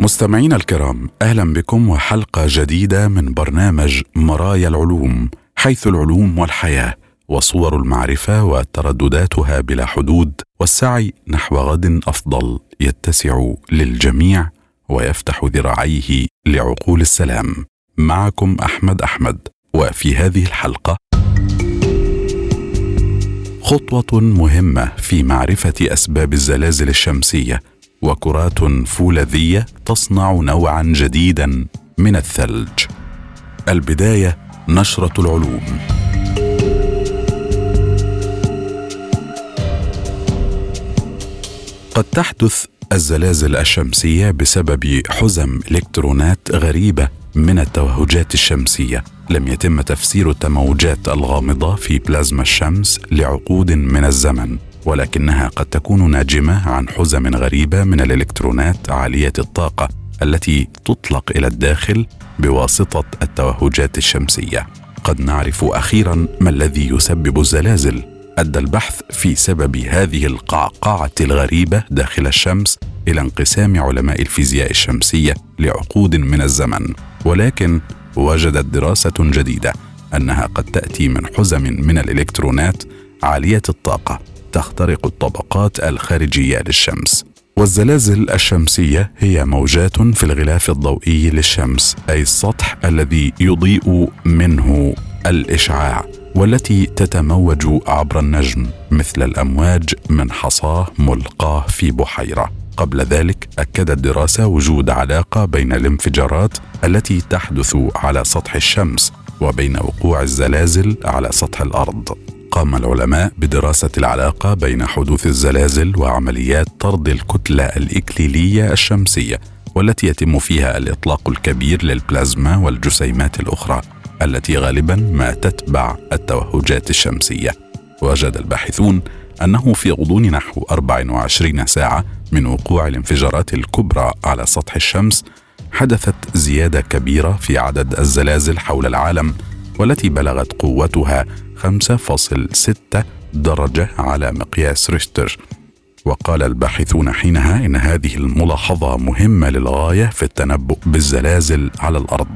مستمعينا الكرام أهلا بكم وحلقة جديدة من برنامج مرايا العلوم حيث العلوم والحياة وصور المعرفة وتردداتها بلا حدود والسعي نحو غد أفضل يتسع للجميع ويفتح ذراعيه لعقول السلام. معكم أحمد أحمد وفي هذه الحلقة خطوة مهمة في معرفة أسباب الزلازل الشمسية وكرات فولاذيه تصنع نوعا جديدا من الثلج. البداية نشرة العلوم. قد تحدث الزلازل الشمسية بسبب حزم إلكترونات غريبة من التوهجات الشمسية. لم يتم تفسير التموجات الغامضة في بلازما الشمس لعقود من الزمن. ولكنها قد تكون ناجمة عن حزم غريبة من الإلكترونات عالية الطاقة التي تطلق إلى الداخل بواسطة التوهجات الشمسية. قد نعرف أخيرا ما الذي يسبب الزلازل. أدى البحث في سبب هذه القعقعة الغريبة داخل الشمس إلى انقسام علماء الفيزياء الشمسية لعقود من الزمن. ولكن وجدت دراسة جديدة أنها قد تأتي من حزم من الإلكترونات عالية الطاقة. تخترق الطبقات الخارجية للشمس والزلازل الشمسية هي موجات في الغلاف الضوئي للشمس أي السطح الذي يضيء منه الإشعاع والتي تتموج عبر النجم مثل الأمواج من حصاه ملقاه في بحيرة. قبل ذلك أكدت دراسة وجود علاقة بين الانفجارات التي تحدث على سطح الشمس وبين وقوع الزلازل على سطح الأرض. قام العلماء بدراسة العلاقة بين حدوث الزلازل وعمليات طرد الكتلة الإكليلية الشمسية والتي يتم فيها الإطلاق الكبير للبلازما والجسيمات الأخرى التي غالبا ما تتبع التوهجات الشمسية. وجد الباحثون أنه في غضون نحو 24 ساعة من وقوع الانفجارات الكبرى على سطح الشمس حدثت زيادة كبيرة في عدد الزلازل حول العالم والتي بلغت قوتها 5.6 درجة على مقياس ريشتر. وقال الباحثون حينها إن هذه الملاحظة مهمة للغاية في التنبؤ بالزلازل على الأرض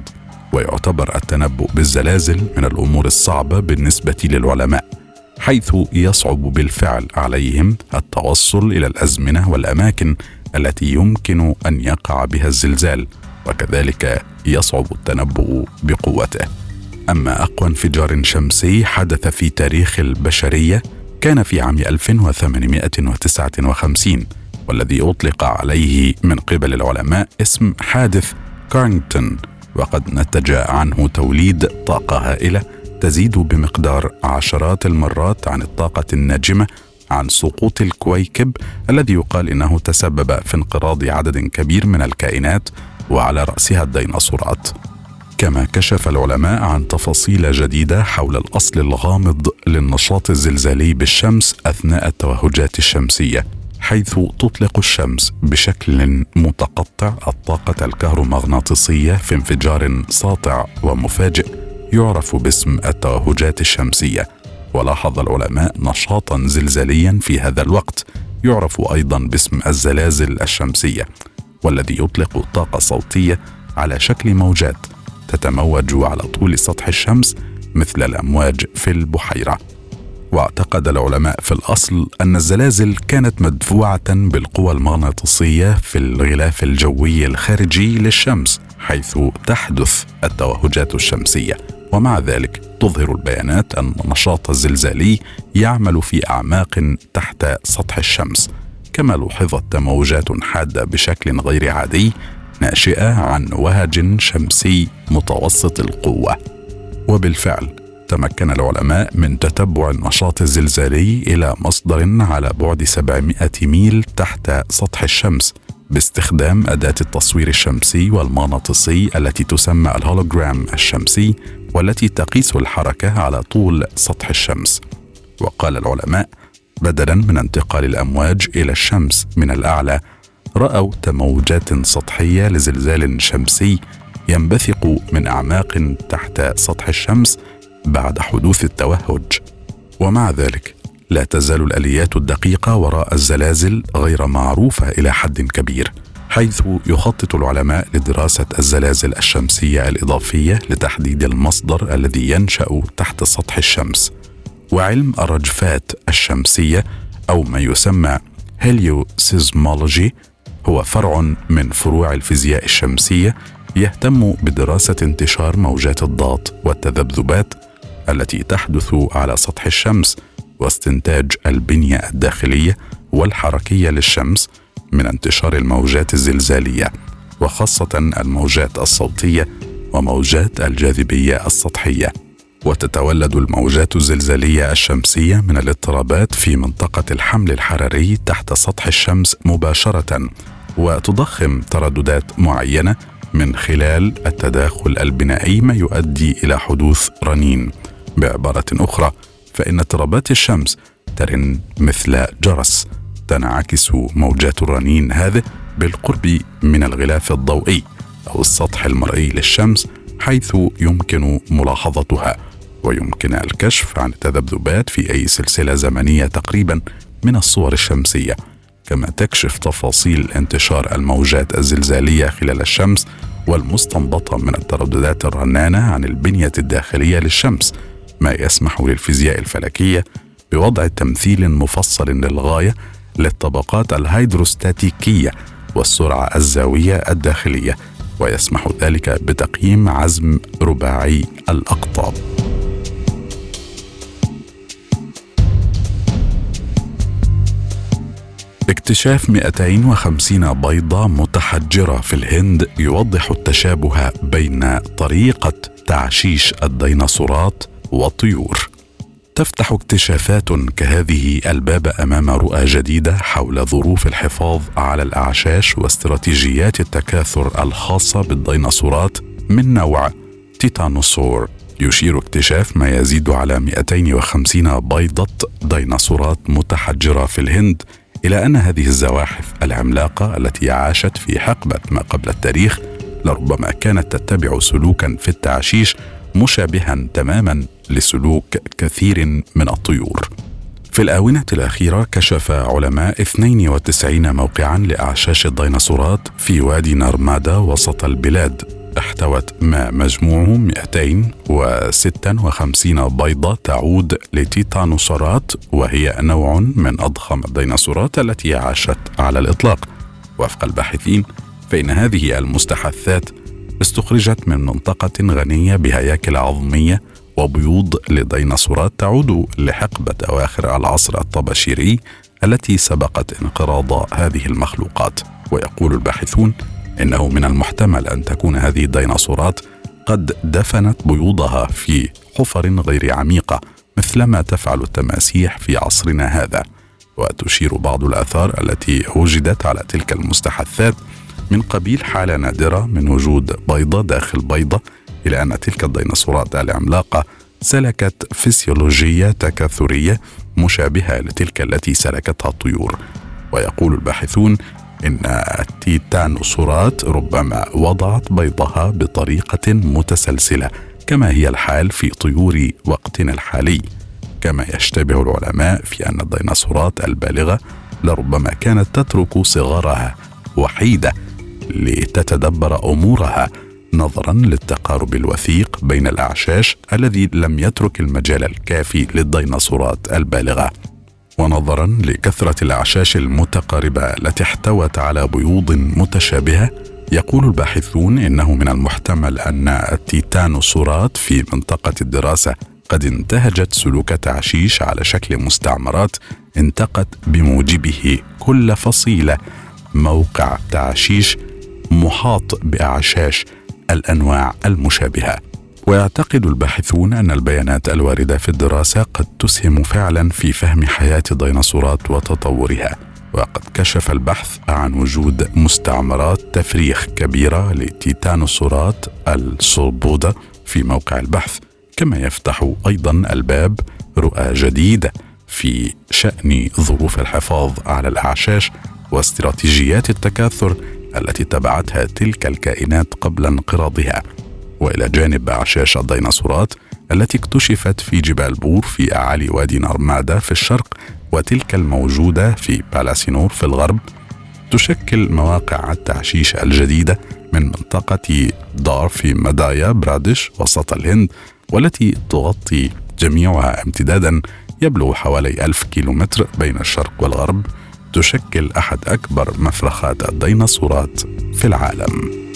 ويعتبر التنبؤ بالزلازل من الأمور الصعبة بالنسبة للعلماء حيث يصعب بالفعل عليهم التوصل إلى الأزمنة والأماكن التي يمكن أن يقع بها الزلزال وكذلك يصعب التنبؤ بقوته. أما أقوى انفجار شمسي حدث في تاريخ البشرية كان في عام 1859 والذي أطلق عليه من قبل العلماء اسم حادث كارنغتون وقد نتج عنه توليد طاقة هائلة تزيد بمقدار عشرات المرات عن الطاقة الناجمة عن سقوط الكويكب الذي يقال إنه تسبب في انقراض عدد كبير من الكائنات وعلى رأسها الديناصورات. كما كشف العلماء عن تفاصيل جديدة حول الأصل الغامض للنشاط الزلزالي بالشمس أثناء التوهجات الشمسية حيث تطلق الشمس بشكل متقطع الطاقة الكهرومغناطيسية في انفجار ساطع ومفاجئ يعرف باسم التوهجات الشمسية. ولاحظ العلماء نشاطا زلزاليا في هذا الوقت يعرف أيضا باسم الزلازل الشمسية والذي يطلق طاقة صوتية على شكل موجات تتموج على طول سطح الشمس مثل الأمواج في البحيرة. واعتقد العلماء في الأصل أن الزلازل كانت مدفوعة بالقوى المغناطيسية في الغلاف الجوي الخارجي للشمس حيث تحدث التوهجات الشمسية. ومع ذلك تظهر البيانات أن النشاط الزلزالي يعمل في أعماق تحت سطح الشمس. كما لوحظت تموجات حادة بشكل غير عادي ناشئة عن وهج شمسي متوسط القوة وبالفعل تمكن العلماء من تتبع النشاط الزلزالي إلى مصدر على بعد 700 ميل تحت سطح الشمس باستخدام أداة التصوير الشمسي والمغناطيسي التي تسمى الهولوجرام الشمسي والتي تقيس الحركة على طول سطح الشمس. وقال العلماء: بدلا من انتقال الأمواج إلى الشمس من الأعلى، رأوا تموجات سطحية لزلزال شمسي ينبثق من أعماق تحت سطح الشمس بعد حدوث التوهج. ومع ذلك لا تزال الآليات الدقيقة وراء الزلازل غير معروفة إلى حد كبير حيث يخطط العلماء لدراسة الزلازل الشمسية الإضافية لتحديد المصدر الذي ينشأ تحت سطح الشمس وعلم الرجفات الشمسية أو ما يسمى هيليوسيزمولوجي هو فرع من فروع الفيزياء الشمسية يهتم بدراسة انتشار موجات الضغط والتذبذبات التي تحدث على سطح الشمس واستنتاج البنية الداخلية والحركية للشمس من انتشار الموجات الزلزالية وخاصة الموجات الصوتية وموجات الجاذبية السطحية. وتتولد الموجات الزلزالية الشمسية من الاضطرابات في منطقة الحمل الحراري تحت سطح الشمس مباشرة. وتضخم ترددات معينة من خلال التداخل البنائي ما يؤدي إلى حدوث رنين. بعبارة أخرى فإن اضطرابات الشمس ترن مثل جرس تنعكس موجات الرنين هذه بالقرب من الغلاف الضوئي أو السطح المرئي للشمس حيث يمكن ملاحظتها ويمكن الكشف عن التذبذبات في أي سلسلة زمنية تقريبا من الصور الشمسية. كما تكشف تفاصيل انتشار الموجات الزلزالية خلال الشمس والمستنبطة من الترددات الرنانة عن البنية الداخلية للشمس ما يسمح للفيزياء الفلكية بوضع تمثيل مفصل للغاية للطبقات الهيدروستاتيكية والسرعة الزاوية الداخلية ويسمح ذلك بتقييم عزم رباعي الأقطاب. اكتشاف 250 بيضة متحجرة في الهند يوضح التشابه بين طريقة تعشيش الديناصورات والطيور تفتح اكتشافات كهذه الباب أمام رؤى جديدة حول ظروف الحفاظ على الأعشاش واستراتيجيات التكاثر الخاصة بالديناصورات من نوع تيتانوسور. يشير اكتشاف ما يزيد على 250 بيضة ديناصورات متحجرة في الهند إلى أن هذه الزواحف العملاقة التي عاشت في حقبة ما قبل التاريخ لربما كانت تتبع سلوكا في التعشيش مشابها تماما لسلوك كثير من الطيور. في الآونة الأخيرة كشف علماء 92 موقعا لأعشاش الديناصورات في وادي نرمادا وسط البلاد. احتوت ما مجموعه 256 بيضة تعود لتيتانوسورات وهي نوع من أضخم الديناصورات التي عاشت على الإطلاق. وفق الباحثين فإن هذه المستحثات استخرجت من منطقة غنية بهياكل عظمية وبيوض لديناصورات تعود لحقبة أواخر العصر الطباشيري التي سبقت انقراض هذه المخلوقات. ويقول الباحثون إنه من المحتمل أن تكون هذه الديناصورات قد دفنت بيوضها في حفر غير عميقة مثلما تفعل التماسيح في عصرنا هذا. وتشير بعض الآثار التي وجدت على تلك المستحثات من قبيل حالة نادرة من وجود بيضة داخل بيضة إلى أن تلك الديناصورات العملاقة سلكت فسيولوجية تكاثرية مشابهة لتلك التي سلكتها الطيور. ويقول الباحثون إن التيتانوسورات ربما وضعت بيضها بطريقة متسلسلة كما هي الحال في طيور وقتنا الحالي. كما يشتبه العلماء في أن الديناصورات البالغة لربما كانت تترك صغارها وحيدة لتتدبر أمورها نظرا للتقارب الوثيق بين الأعشاش الذي لم يترك المجال الكافي للديناصورات البالغة. ونظرا لكثرة الأعشاش المتقاربة التي احتوت على بيوض متشابهة يقول الباحثون إنه من المحتمل أن التيتانوسورات في منطقة الدراسة قد انتهجت سلوك تعشيش على شكل مستعمرات انتقت بموجبه كل فصيلة موقع تعشيش محاط بأعشاش الأنواع المشابهة. ويعتقد الباحثون أن البيانات الواردة في الدراسة قد تسهم فعلا في فهم حياة الديناصورات وتطورها وقد كشف البحث عن وجود مستعمرات تفريخ كبيرة لتيتانوسورات الصوبودا في موقع البحث كما يفتح أيضا الباب رؤى جديدة في شأن ظروف الحفاظ على الأعشاش واستراتيجيات التكاثر التي تبعتها تلك الكائنات قبل انقراضها. وإلى جانب أعشاش الديناصورات التي اكتشفت في جبال بور في اعالي وادي نرمادا في الشرق وتلك الموجودة في بالاسينور في الغرب تشكل مواقع التعشيش الجديدة من منطقة دار في مدايا برادش وسط الهند والتي تغطي جميعها امتدادا يبلغ حوالي ألف كيلومتر بين الشرق والغرب تشكل أحد أكبر مفرخات الديناصورات في العالم.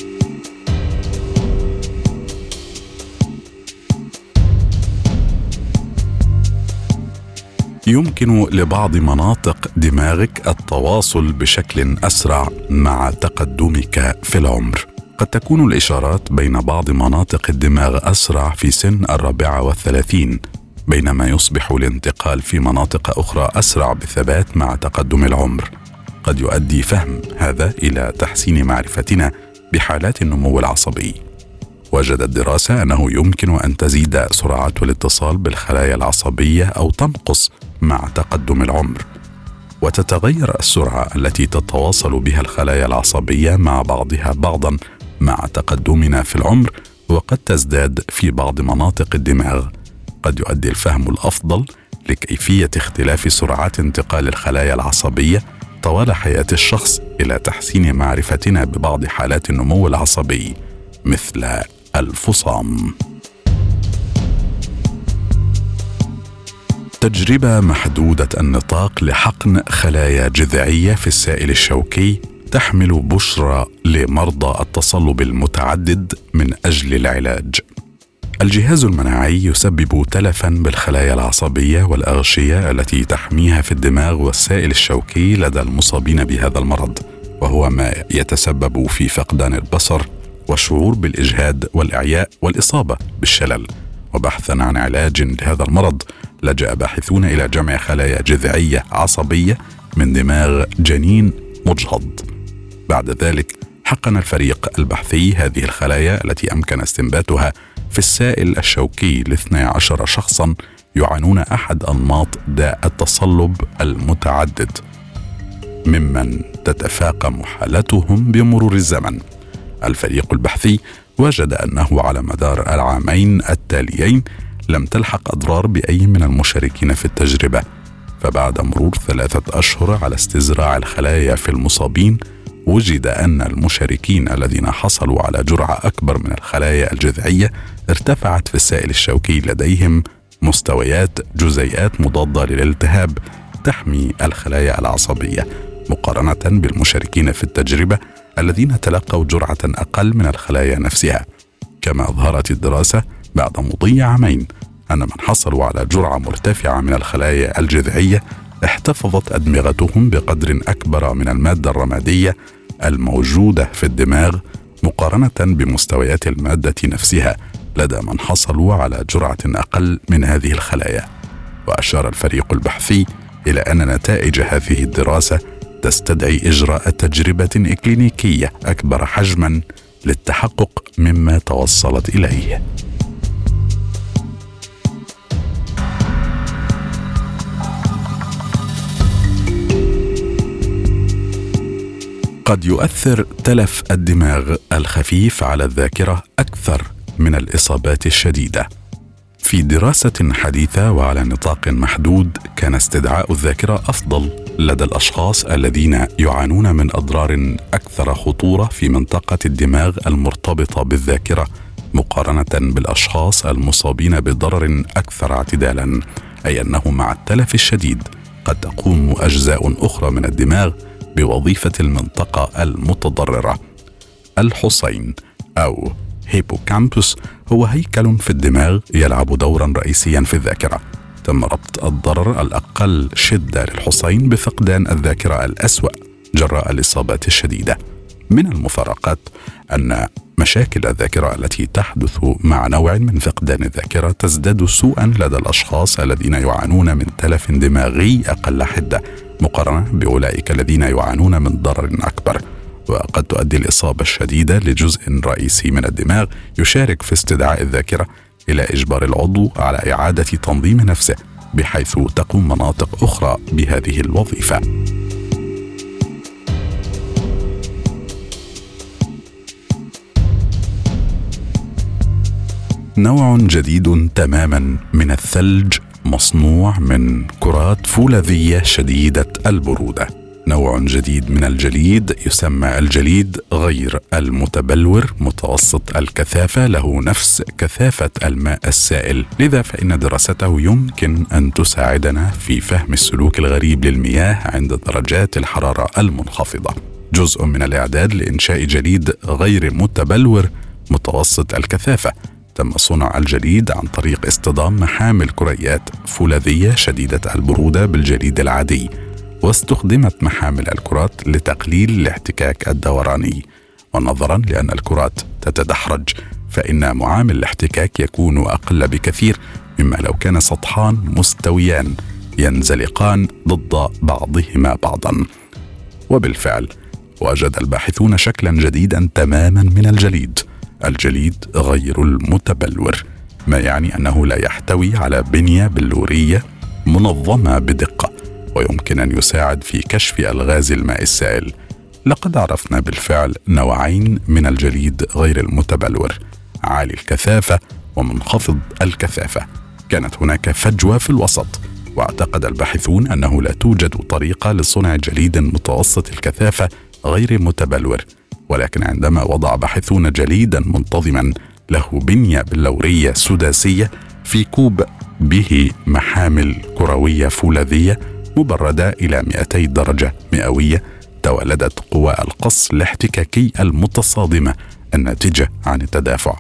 يمكن لبعض مناطق دماغك التواصل بشكل أسرع مع تقدمك في العمر. قد تكون الإشارات بين بعض مناطق الدماغ أسرع في سن الرابعة والثلاثين بينما يصبح الانتقال في مناطق أخرى أسرع بثبات مع تقدم العمر. قد يؤدي فهم هذا إلى تحسين معرفتنا بحالات النمو العصبي. وجدت دراسة أنه يمكن أن تزيد سرعة الاتصال بالخلايا العصبية أو تنقص مع تقدم العمر. وتتغير السرعة التي تتواصل بها الخلايا العصبية مع بعضها بعضا مع تقدمنا في العمر وقد تزداد في بعض مناطق الدماغ. قد يؤدي الفهم الأفضل لكيفية اختلاف سرعات انتقال الخلايا العصبية طوال حياة الشخص إلى تحسين معرفتنا ببعض حالات النمو العصبي مثل الفصام. تجربة محدودة النطاق لحقن خلايا جذعية في السائل الشوكي تحمل بشرى لمرضى التصلب المتعدد من أجل العلاج. الجهاز المناعي يسبب تلفا بالخلايا العصبية والأغشية التي تحميها في الدماغ والسائل الشوكي لدى المصابين بهذا المرض وهو ما يتسبب في فقدان البصر والشعور بالإجهاد والإعياء والإصابة بالشلل. وبحثا عن علاج لهذا المرض لجأ باحثون إلى جمع خلايا جذعية عصبية من دماغ جنين مجهض. بعد ذلك حقن الفريق البحثي هذه الخلايا التي أمكن استنباتها في السائل الشوكي لاثني عشر شخصا يعانون أحد أنماط داء التصلب المتعدد ممن تتفاقم حالتهم بمرور الزمن. الفريق البحثي وجد أنه على مدار العامين التاليين لم تلحق أضرار بأي من المشاركين في التجربة فبعد مرور ثلاثة أشهر على استزراع الخلايا في المصابين وجد أن المشاركين الذين حصلوا على جرعة أكبر من الخلايا الجذعية ارتفعت في السائل الشوكي لديهم مستويات جزيئات مضادة للالتهاب تحمي الخلايا العصبية مقارنة بالمشاركين في التجربة الذين تلقوا جرعة أقل من الخلايا نفسها. كما أظهرت الدراسة بعد مضي عامين أن من حصلوا على جرعة مرتفعة من الخلايا الجذعية احتفظت أدمغتهم بقدر أكبر من المادة الرمادية الموجودة في الدماغ مقارنة بمستويات المادة نفسها لدى من حصلوا على جرعة أقل من هذه الخلايا. وأشار الفريق البحثي إلى أن نتائج هذه الدراسة تستدعي إجراء تجربة إكلينيكية أكبر حجما للتحقق مما توصلت إليه. قد يؤثر تلف الدماغ الخفيف على الذاكرة أكثر من الإصابات الشديدة. في دراسة حديثة وعلى نطاق محدود كان استدعاء الذاكرة أفضل. لدى الأشخاص الذين يعانون من أضرار أكثر خطورة في منطقة الدماغ المرتبطة بالذاكرة مقارنة بالأشخاص المصابين بضرر أكثر اعتدالا أي أنه مع التلف الشديد قد تقوم أجزاء أخرى من الدماغ بوظيفة المنطقة المتضررة. الحصين أو هيبوكامبوس هو هيكل في الدماغ يلعب دورا رئيسيا في الذاكرة. تم ربط الضرر الأقل شده للحصين بفقدان الذاكرة الأسوأ جراء الإصابات الشديدة. من المفارقات أن مشاكل الذاكرة التي تحدث مع نوع من فقدان الذاكرة تزداد سوءا لدى الأشخاص الذين يعانون من تلف دماغي أقل حدة مقارنة بأولئك الذين يعانون من ضرر أكبر. وقد تؤدي الإصابة الشديدة لجزء رئيسي من الدماغ يشارك في استدعاء الذاكرة إلى إجبار العضو على إعادة تنظيم نفسه بحيث تقوم مناطق أخرى بهذه الوظيفة. نوع جديد تماما من الثلج مصنوع من كرات فولاذية شديدة البرودة. نوع جديد من الجليد يسمى الجليد غير المتبلور متوسط الكثافة له نفس كثافة الماء السائل. لذا فإن دراسته يمكن أن تساعدنا في فهم السلوك الغريب للمياه عند درجات الحرارة المنخفضة. جزء من الإعداد لإنشاء جليد غير متبلور متوسط الكثافة. تم صنع الجليد عن طريق اصطدام محامل كريات فولاذية شديدة البرودة بالجليد العادي. واستخدمت محامل الكرات لتقليل الاحتكاك الدوراني. ونظرا لأن الكرات تتدحرج فإن معامل الاحتكاك يكون أقل بكثير مما لو كان سطحان مستويان ينزلقان ضد بعضهما بعضا. وبالفعل وجد الباحثون شكلا جديدا تماما من الجليد. الجليد غير المتبلور ما يعني أنه لا يحتوي على بنية بلورية منظمة بدقة. ويمكن أن يساعد في كشف ألغاز الماء السائل. لقد عرفنا بالفعل نوعين من الجليد غير المتبلور عالي الكثافة ومنخفض الكثافة. كانت هناك فجوة في الوسط واعتقد الباحثون أنه لا توجد طريقة لصنع جليد متوسط الكثافة غير متبلور. ولكن عندما وضع باحثون جليدا منتظما له بنية بلورية سداسية في كوب به محامل كروية فولاذية مبردة إلى 200 درجة مئوية تولدت قوى القص الاحتكاكي المتصادمة الناتجة عن التدافع.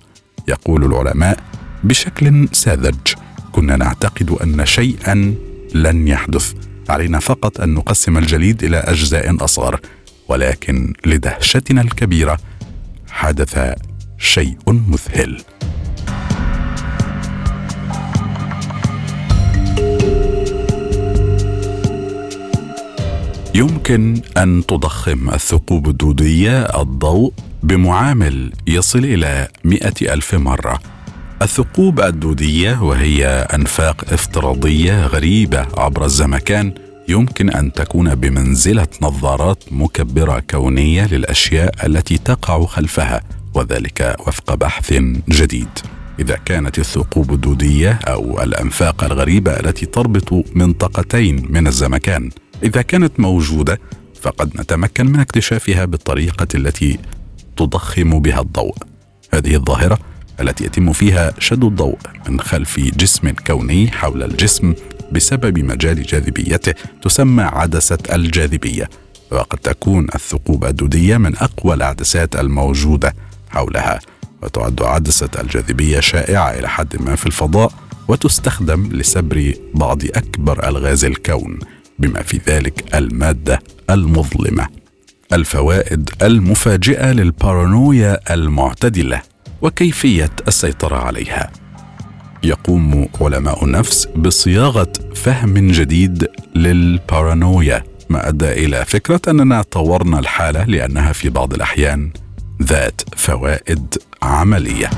يقول العلماء بشكل ساذج كنا نعتقد أن شيئا لن يحدث. علينا فقط أن نقسم الجليد إلى أجزاء أصغر ولكن لدهشتنا الكبيرة حدث شيء مذهل. يمكن أن تضخم الثقوب الدودية الضوء بمعامل يصل إلى مئة ألف مرة. الثقوب الدودية وهي أنفاق افتراضية غريبة عبر الزمكان يمكن أن تكون بمنزلة نظارات مكبرة كونية للأشياء التي تقع خلفها وذلك وفق بحث جديد. إذا كانت الثقوب الدودية أو الأنفاق الغريبة التي تربط منطقتين من الزمكان إذا كانت موجودة فقد نتمكن من اكتشافها بالطريقة التي تضخم بها الضوء. هذه الظاهرة التي يتم فيها شد الضوء من خلف جسم كوني حول الجسم بسبب مجال جاذبيته تسمى عدسة الجاذبية. وقد تكون الثقوب الدودية من أقوى العدسات الموجودة حولها. وتعد عدسة الجاذبية شائعة إلى حد ما في الفضاء وتستخدم لسبر بعض أكبر ألغاز الكون. بما في ذلك المادة المظلمة الفوائد المفاجئة للبارانويا المعتدلة وكيفية السيطرة عليها. يقوم علماء النفس بصياغة فهم جديد للبارانويا ما أدى إلى فكرة أننا طورنا الحالة لأنها في بعض الأحيان ذات فوائد عملية.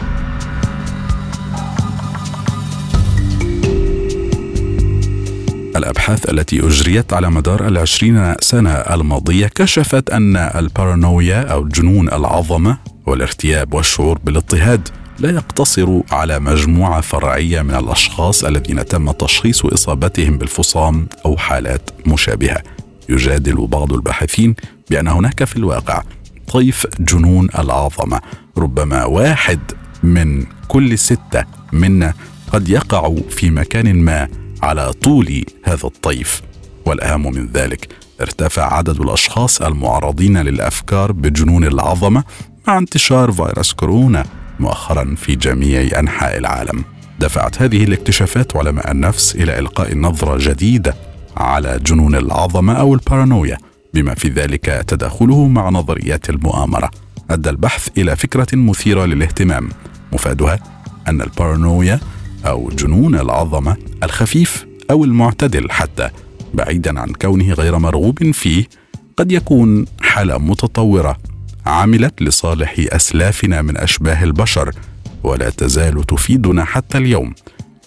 الأبحاث التي أجريت على مدار العشرين سنة الماضية كشفت أن البارانويا أو جنون العظمة والارتياب والشعور بالاضطهاد لا يقتصر على مجموعة فرعية من الأشخاص الذين تم تشخيص إصابتهم بالفصام أو حالات مشابهة. يجادل بعض الباحثين بأن هناك في الواقع طيف جنون العظمة ربما واحد من كل ستة منا قد يقع في مكان ما على طول هذا الطيف والأهم من ذلك ارتفع عدد الأشخاص المعرضين للأفكار بجنون العظمة مع انتشار فيروس كورونا مؤخرا في جميع أنحاء العالم. دفعت هذه الاكتشافات علماء النفس إلى إلقاء نظرة جديدة على جنون العظمة أو البارانويا بما في ذلك تداخله مع نظريات المؤامرة أدى البحث إلى فكرة مثيرة للاهتمام مفادها أن البارانويا أو جنون العظمة الخفيف أو المعتدل حتى بعيدا عن كونه غير مرغوب فيه قد يكون حالة متطورة عملت لصالح أسلافنا من أشباه البشر ولا تزال تفيدنا حتى اليوم.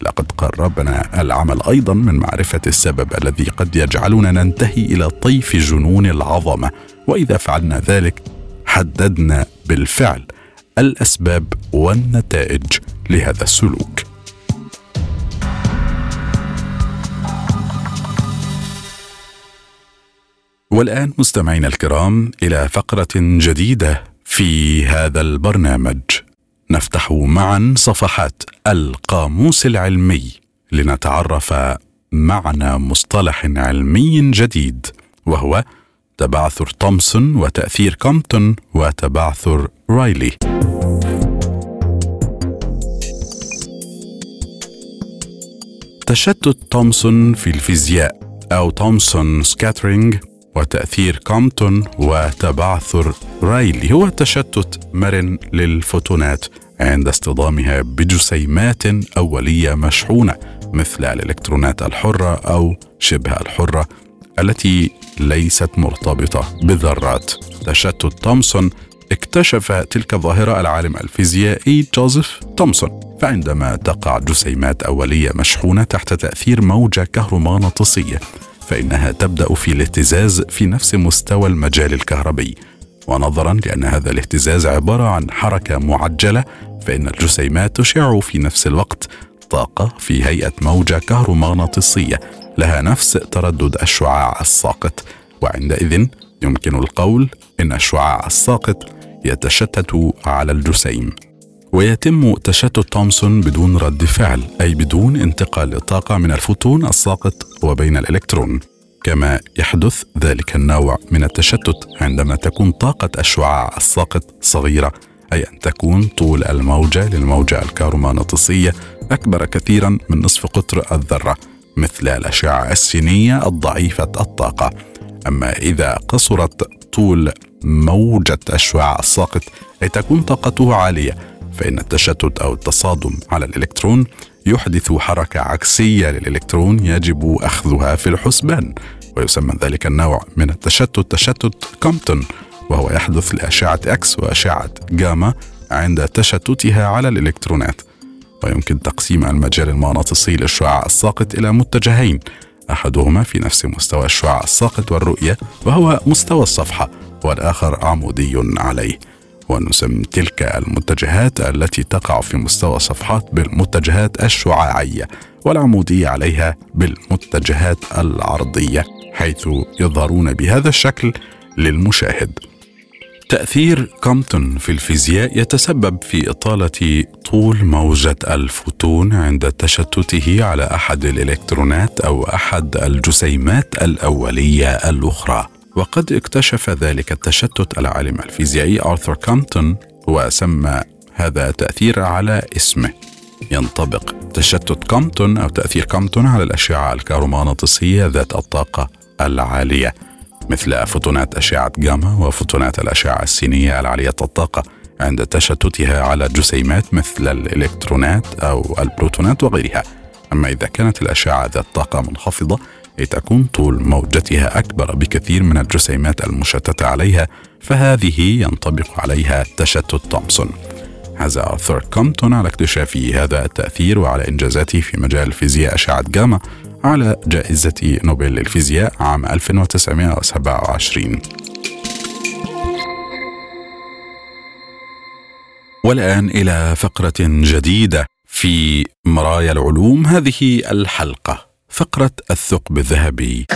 لقد قربنا العمل أيضا من معرفة السبب الذي قد يجعلنا ننتهي إلى طيف جنون العظمة وإذا فعلنا ذلك حددنا بالفعل الأسباب والنتائج لهذا السلوك. والآن مستمعينا الكرام إلى فقرة جديدة في هذا البرنامج نفتح معا صفحات القاموس العلمي لنتعرف معنى مصطلح علمي جديد وهو تبعثر تومسون وتأثير كومبتون وتبعثر رايلي. تشتت تومسون في الفيزياء أو تومسون scattering وتأثير كومبتون وتبعثر رايلي هو تشتت مرن للفوتونات عند اصطدامها بجسيمات أولية مشحونة مثل الإلكترونات الحرة أو شبه الحرة التي ليست مرتبطة بذرات. تشتت تومسون اكتشف تلك الظاهرة العالم الفيزيائي جوزيف تومسون. فعندما تقع جسيمات أولية مشحونة تحت تأثير موجة كهرومغناطيسية فإنها تبدأ في الاهتزاز في نفس مستوى المجال الكهربي. ونظرا لأن هذا الاهتزاز عبارة عن حركة معجلة فإن الجسيمات تشع في نفس الوقت طاقة في هيئة موجة كهرومغناطيسية لها نفس تردد الشعاع الساقط. وعندئذ يمكن القول إن الشعاع الساقط يتشتت على الجسيم. ويتم تشتت تومسون بدون رد فعل أي بدون انتقال الطاقة من الفوتون الساقط وبين الإلكترون. كما يحدث ذلك النوع من التشتت عندما تكون طاقة الشعاع الساقط صغيرة أي أن تكون طول الموجة للموجة الكهرومغناطيسية أكبر كثيرا من نصف قطر الذرة مثل الأشعة السينية الضعيفة الطاقة. أما إذا قصرت طول موجة الشعاع الساقط أي تكون طاقته عالية فإن التشتت أو التصادم على الإلكترون يحدث حركة عكسية للإلكترون يجب أخذها في الحسبان ويسمى ذلك النوع من التشتت تشتت كومبتون وهو يحدث لأشعة إكس وأشعة جاما عند تشتتها على الإلكترونات. ويمكن تقسيم المجال المغناطيسي للشعاع الساقط إلى متجهين أحدهما في نفس مستوى الشعاع الساقط والرؤية وهو مستوى الصفحة والآخر عمودي عليه. ونسمي تلك المتجهات التي تقع في مستوى الصفحات بالمتجهات الشعاعية والعمودية عليها بالمتجهات العرضية حيث يظهرون بهذا الشكل للمشاهد. تأثير كومبتون في الفيزياء يتسبب في إطالة طول موجة الفوتون عند تشتته على أحد الإلكترونات أو أحد الجسيمات الأولية الأخرى. وقد اكتشف ذلك التشتت العالم الفيزيائي آرثر كومبتون وسمى هذا التأثير على اسمه. ينطبق تشتت كومبتون أو تأثير كومبتون على الأشعة الكهرومغناطيسية ذات الطاقة العالية مثل فوتونات أشعة جاما وفوتونات الأشعة السينية العالية الطاقة عند تشتتها على جسيمات مثل الإلكترونات أو البروتونات وغيرها. أما إذا كانت الأشعة ذات طاقة منخفضة تكون طول موجتها أكبر بكثير من الجسيمات المشتتة عليها فهذه ينطبق عليها تشتت تومسون حاز آرثر كومبتون على اكتشافه هذا التأثير وعلى إنجازاته في مجال الفيزياء أشعة جاما على جائزة نوبل للفيزياء عام 1927 والآن إلى فقرة جديدة في مرايا العلوم هذه الحلقة. فقرة الثقب الذهبي.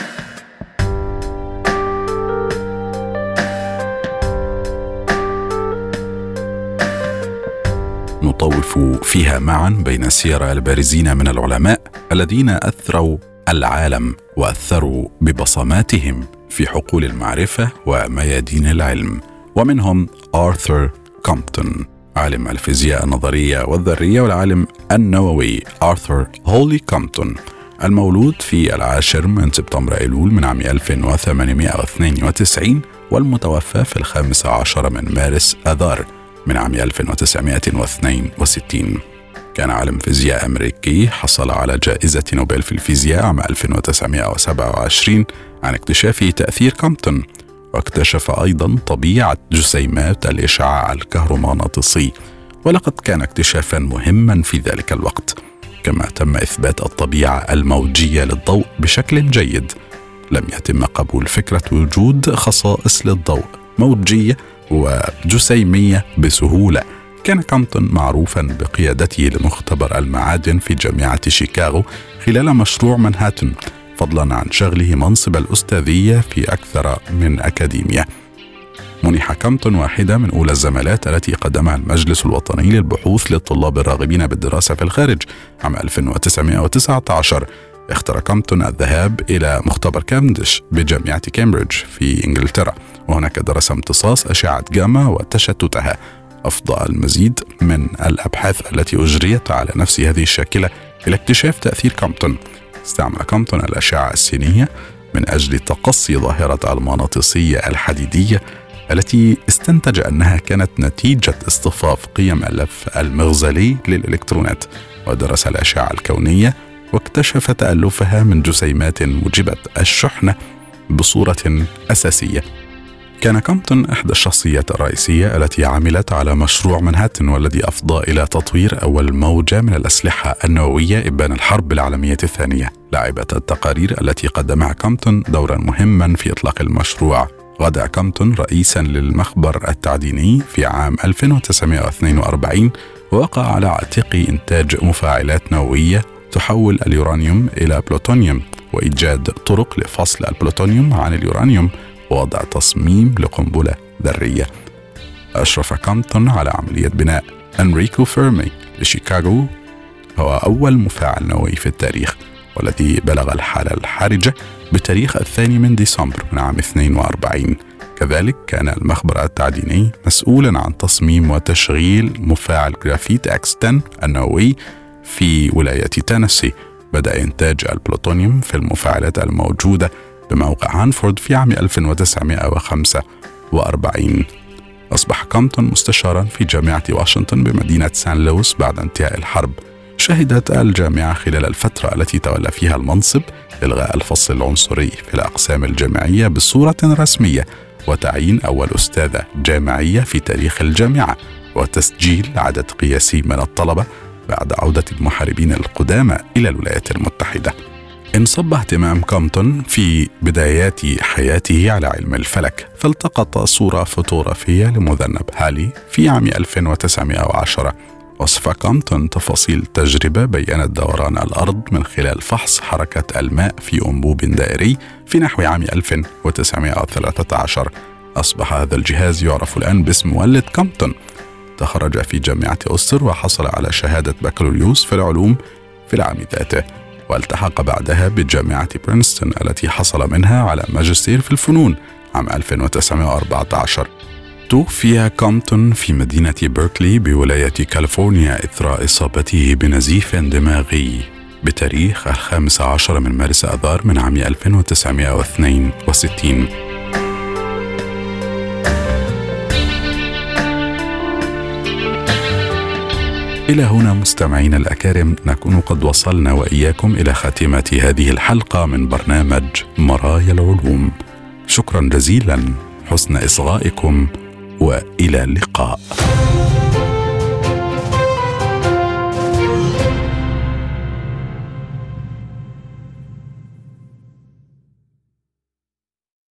نطوف فيها معا بين السيرة البارزين من العلماء الذين أثروا العالم وأثروا ببصماتهم في حقول المعرفة وميادين العلم ومنهم آرثر كومبتون عالم الفيزياء النظرية والذرية والعالم النووي آرثر هولي كومبتون المولود في العاشر من سبتمبر أيلول من عام 1892 والمتوفى في الخامس عشر من مارس أذار من عام 1962 كان عالم فيزياء أمريكي حصل على جائزة نوبل في الفيزياء عام 1927 عن اكتشاف تأثير كومبتون واكتشف أيضا طبيعة جسيمات الإشعاع الكهرومغناطيسي ولقد كان اكتشافا مهما في ذلك الوقت. كما تم إثبات الطبيعة الموجية للضوء بشكل جيد. لم يتم قبول فكرة وجود خصائص للضوء موجية وجسيمية بسهولة. كان كامبتون معروفا بقيادته لمختبر المعادن في جامعة شيكاغو خلال مشروع منهاتن فضلا عن شغله منصب الأستاذية في أكثر من أكاديمية. منح كامبتون واحدة من أولى الزمالات التي قدمها المجلس الوطني للبحوث للطلاب الراغبين بالدراسة في الخارج عام 1919 اختار كامبتون الذهاب إلى مختبر كامديش بجامعة كامبريدج في إنجلترا. وهناك درس امتصاص أشعة جاما وتشتتها. أفضى المزيد من الأبحاث التي أجريت على نفس هذه الشاكلة إلى اكتشاف تأثير كامبتون. استعمل كامبتون الأشعة السينية من أجل تقصي ظاهرة المغناطيسية الحديدية التي استنتج أنها كانت نتيجة اصطفاف قيم اللف المغزلي للإلكترونات ودرس الأشعة الكونية واكتشف تألفها من جسيمات موجبة الشحنة بصورة أساسية. كان كامبتون إحدى الشخصيات الرئيسية التي عملت على مشروع منهاتن والذي أفضى إلى تطوير أول موجة من الأسلحة النووية إبان الحرب العالمية الثانية. لعبت التقارير التي قدمها كامبتون دورا مهما في إطلاق المشروع. غدا كامبتون رئيسا للمخبر التعديني في عام 1942 ووقع على عاتق إنتاج مفاعلات نووية تحول اليورانيوم إلى بلوتونيوم وإيجاد طرق لفصل البلوتونيوم عن اليورانيوم ووضع تصميم لقنبلة ذرية. أشرف كامبتون على عملية بناء. أنريكو فيرمي لشيكاغو هو أول مفاعل نووي في التاريخ. والذي بلغ الحالة الحرجة بتاريخ الثاني من ديسمبر من عام 42 كذلك كان المخبر التعديني مسؤولا عن تصميم وتشغيل مفاعل جرافيت إكس 10 النووي في ولاية تينيسي. بدأ إنتاج البلوتونيوم في المفاعلات الموجودة بموقع هانفورد في عام 1945 أصبح كامبتون مستشارا في جامعة واشنطن بمدينة سان لويس بعد انتهاء الحرب. شهدت الجامعة خلال الفترة التي تولى فيها المنصب إلغاء الفصل العنصري في الأقسام الجامعية بصورة رسمية وتعيين أول أستاذة جامعية في تاريخ الجامعة وتسجيل عدد قياسي من الطلبة بعد عودة المحاربين القدامى إلى الولايات المتحدة. انصب اهتمام كومبتون في بدايات حياته على علم الفلك فالتقط صورة فوتوغرافية لمذنب هالي في عام 1910 وصف كومبتون تفاصيل تجربة بينت دوران الأرض من خلال فحص حركة الماء في أنبوب دائري في نحو عام 1913 أصبح هذا الجهاز يعرف الآن باسم مولد كومبتون تخرج في جامعة ووستر وحصل على شهادة بكالوريوس في العلوم في العام ذاته والتحق بعدها بجامعة برينستون التي حصل منها على ماجستير في الفنون عام 1914 توفي كومبتون في مدينة بيركلي بولاية كاليفورنيا إثر إصابته بنزيف دماغي بتاريخ الخامس عشر من مارس آذار من عام 1962 إلى هنا مستمعينا الأكارم نكون قد وصلنا وإياكم إلى خاتمة هذه الحلقة من برنامج مرايا العلوم. شكرا جزيلا حسن إصغائكم. وإلى اللقاء.